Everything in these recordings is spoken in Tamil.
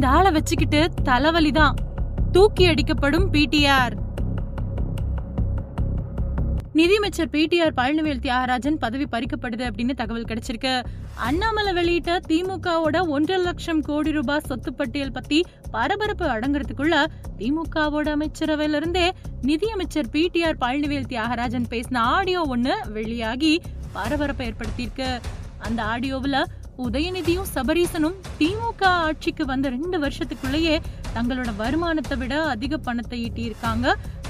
இந்த ஆளை வச்சுக்கிட்டு தலைவலிதான். தூக்கி அடிக்கப்படும் பிடிஆர் நிதியமைச்சர் பிடிஆர் பழனிவேல் தியாகராஜன் பதவி பறிக்கப்படுது அப்படின்னு தகவல் கிடைச்சிருக்கு. அண்ணாமலை வெளியிட்ட திமுகவோட ஒன்றரை லட்சம் கோடி ரூபாய் சொத்து பட்டியல் பத்தி பரபரப்பு அடங்குறதுக்குள்ள திமுகவோட அமைச்சரவையில இருந்தே நிதியமைச்சர் பிடிஆர் பழனிவேல் தியாகராஜன் பேசின ஆடியோ ஒண்ணு வெளியாகி பரபரப்பை ஏற்படுத்தியிருக்கு. அந்த ஆடியோவுல உதயநிதியும் சபரீசனும் திமுக ஆட்சிக்கு வந்த ரெண்டு வருஷத்துக்குள்ளேயே தங்களோட வருமானத்தை விட அதிக பணத்தை ஈட்டியிருக்காங்க.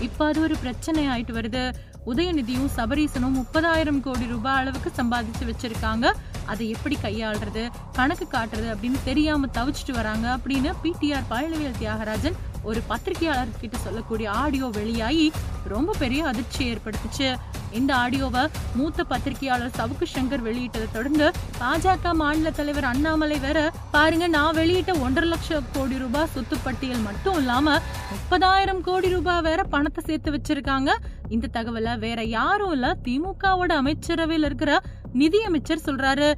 இப்போ இப்ப அது ஒரு பிரச்சனை ஆயிட்டு வருது. உதயநிதியும் சபரீசனும் முப்பதாயிரம் கோடி ரூபாய் அளவுக்கு சம்பாதிச்சு வச்சிருக்காங்க. அதை எப்படி கையாளுறது? கணக்கு காட்டுறது அப்படின்னு தெரியாம தவிச்சிட்டு வராங்க அப்படின்னு பிடிஆர் பழனிவேல் தியாகராஜன் ஒரு பத்திரிகையாளர்கிட்ட சொல்லக்கூடிய ஆடியோ வெளியாகி ரொம்ப பெரிய அதிர்ச்சி ஏற்படுத்துச்சு. இந்த ஆடியோவை மூத்த பத்திரிகையாளர் சவுக்கு சங்கர் வெளியிட்டதை தொடர்ந்து பாஜக மாநில தலைவர் அண்ணாமலை வேற பாருங்க நான் வெளியிட்ட ஒன்றரை லட்சம் கோடி ரூபாய் சொத்து பட்டியல் மட்டும் இல்லாம முப்பதாயிரம் கோடி ரூபாய் வேற பணத்தை சேர்த்து வச்சிருக்காங்க. இந்த தகவலை வேற யாரும் இல்ல திமுகவோட அமைச்சரவையில் இருக்கிற நிதியமைச்சர் சொல்றாரு.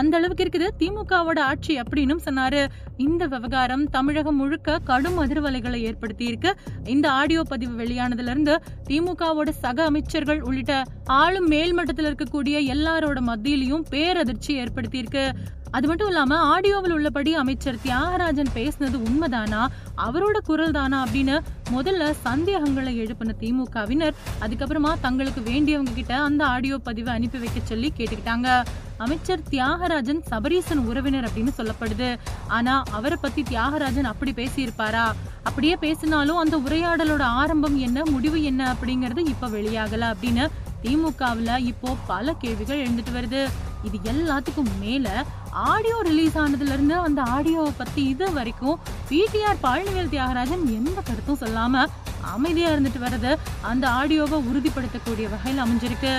அந்த அளவுக்கு இருக்குது. திமுகவோட ஆட்சி அப்படின்னு சொன்னாரு. இந்த விவகாரம் தமிழகம் முழுக்க கடும் அதிர்வலைகளை ஏற்படுத்தி இருக்கு இந்த ஆடியோ பதிவு வெளியானதுல இருந்து திமுகவோட சக அமைச்சர்கள் உள்ளிட்ட ஆளும் மேல்மட்டத்தில் இருக்கக்கூடிய எல்லாரோட மத்தியிலையும் பேரதிர்ச்சி ஏற்படுத்தி இருக்கு அது மட்டும் இல்லாம ஆடியோவில் உள்ளபடி அமைச்சர் தியாகராஜன் பேசினது உண்மைதானா? அவரோட குரல் தானா அப்படின்னு முதல்ல சந்தேகங்களை எழுப்பின திமுகவினர் அதுக்கப்புறமா தங்களுக்கு வேண்டியவங்க கிட்ட அந்த ஆடியோ பதிவை அனுப்பி வைக்க சொல்லி கேட்டுக்கிட்டாங்க. அமைச்சர் தியாகராஜன் சபரீசன் உறவினர் அப்படின்னு சொல்லப்படுது. ஆனா அவரை பத்தி தியாகராஜன் அப்படி பேசியிருப்பாரா? அப்படியே பேசினாலும் அந்த உரையாடலோட ஆரம்பம் என்ன முடிவு என்ன அப்படிங்கறது இப்ப வெளியாகல அப்படின்னு திமுகவுல இப்போ பல கேள்விகள் எழுந்துட்டு வருது. இது எல்லாத்துக்கும் மேல ஆடியோ ரிலீஸ் ஆனதுல இருந்து அந்த ஆடியோவை பத்தி இது வரைக்கும் பிடிஆர் பழனிவேல் தியாகராஜன் எந்த கருத்தும் சொல்லாம அமைதியா இருந்துட்டு வர்றது அந்த ஆடியோவை உறுதிப்படுத்தக்கூடிய வகையில் அமைஞ்சிருக்கு.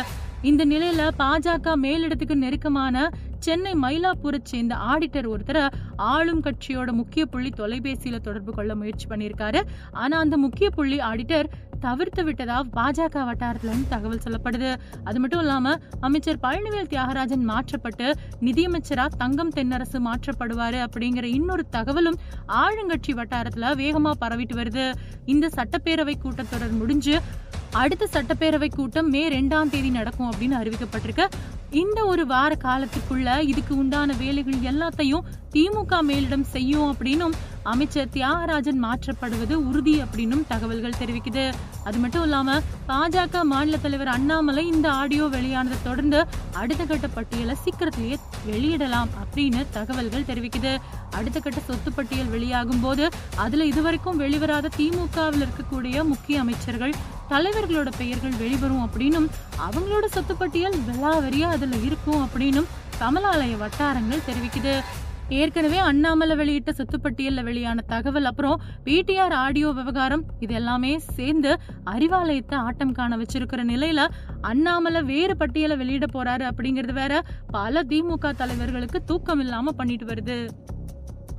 இந்த நிலையில பாஜக மேலிடத்துக்கு நெருக்கமான சென்னை மயிலாப்பூரை சேர்ந்த ஆடிட்டர் ஒருத்தர் ஆளும் கட்சியோட முக்கிய புள்ளி தொலைபேசியில தொடர்பு கொள்ள முயற்சி பண்ணியிருக்காரு. ஆனா அந்த முக்கிய புள்ளி ஆடிட்டர் தவிர்த்து விட்டதா பாஜக வட்டாரத்துல தகவல் சொல்லப்படுது. அது மட்டும் இல்லாம அமைச்சர் பழனிவேல் தியாகராஜன் மாற்றப்பட்டு நிதியமைச்சரா தங்கம் தென்னரசு மாற்றப்படுவாரு அப்படிங்கிற இன்னொரு தகவலும் ஆளுங்கட்சி வட்டாரத்துல வேகமா பரவிட்டு வருது. இந்த சட்டப்பேரவை கூட்டத்தொடர் முடிஞ்சு அடுத்த சட்டப்பேரவை கூட்டம் மே ரெண்டாம் தேதி நடக்கும் அப்படின்னு அறிவிக்கப்பட்டிருக்கு. இந்த ஒரு வார காலத்துக்குள்ள இதுக்கு உண்டான வேலைகள் எல்லாத்தையும் திமுக மேலிடம் செய்யும் அப்படின்னும் அமைச்சர் தியாகராஜன் மாற்றப்படுவது உறுதி அப்படின்னும் தகவல்கள் தெரிவிக்குது. அது மட்டும் இல்லாம பாஜக மாநில தலைவர் அண்ணாமலை இந்த ஆடியோ வெளியானதை தொடர்ந்து அடுத்த கட்ட பட்டியலை சீக்கிரத்திலேயே வெளியிடலாம் அப்படின்னு தகவல்கள் தெரிவிக்குது. அடுத்த கட்ட சொத்து பட்டியல் வெளியாகும் போது அதுல இதுவரைக்கும் வெளிவராத திமுகவில் இருக்கக்கூடிய முக்கிய அமைச்சர்கள் தலைவர்களோட பெயர்கள் வெளிவரும் அப்படின்னும் அவங்களோட சொத்து பட்டியல் விலாவரியா அதுல இருக்கும் அப்படின்னும் கமலாலய வட்டாரங்கள் தெரிவிக்குது. ஏற்கனவே அண்ணாமலை வெளியிட்ட சொத்துப்பட்டியலில் வெளியான தகவல் அப்புறம் பிடிஆர் ஆடியோ விவகாரம் இது எல்லாமே சேர்ந்து அறிவாலயத்தை ஆட்டம் காண வச்சிருக்கிற நிலையில அண்ணாமலை வேறு பட்டியலை வெளியிட போறாரு அப்படிங்கிறது வேற பல திமுக தலைவர்களுக்கு தூக்கம் இல்லாம பண்ணிட்டு வருது.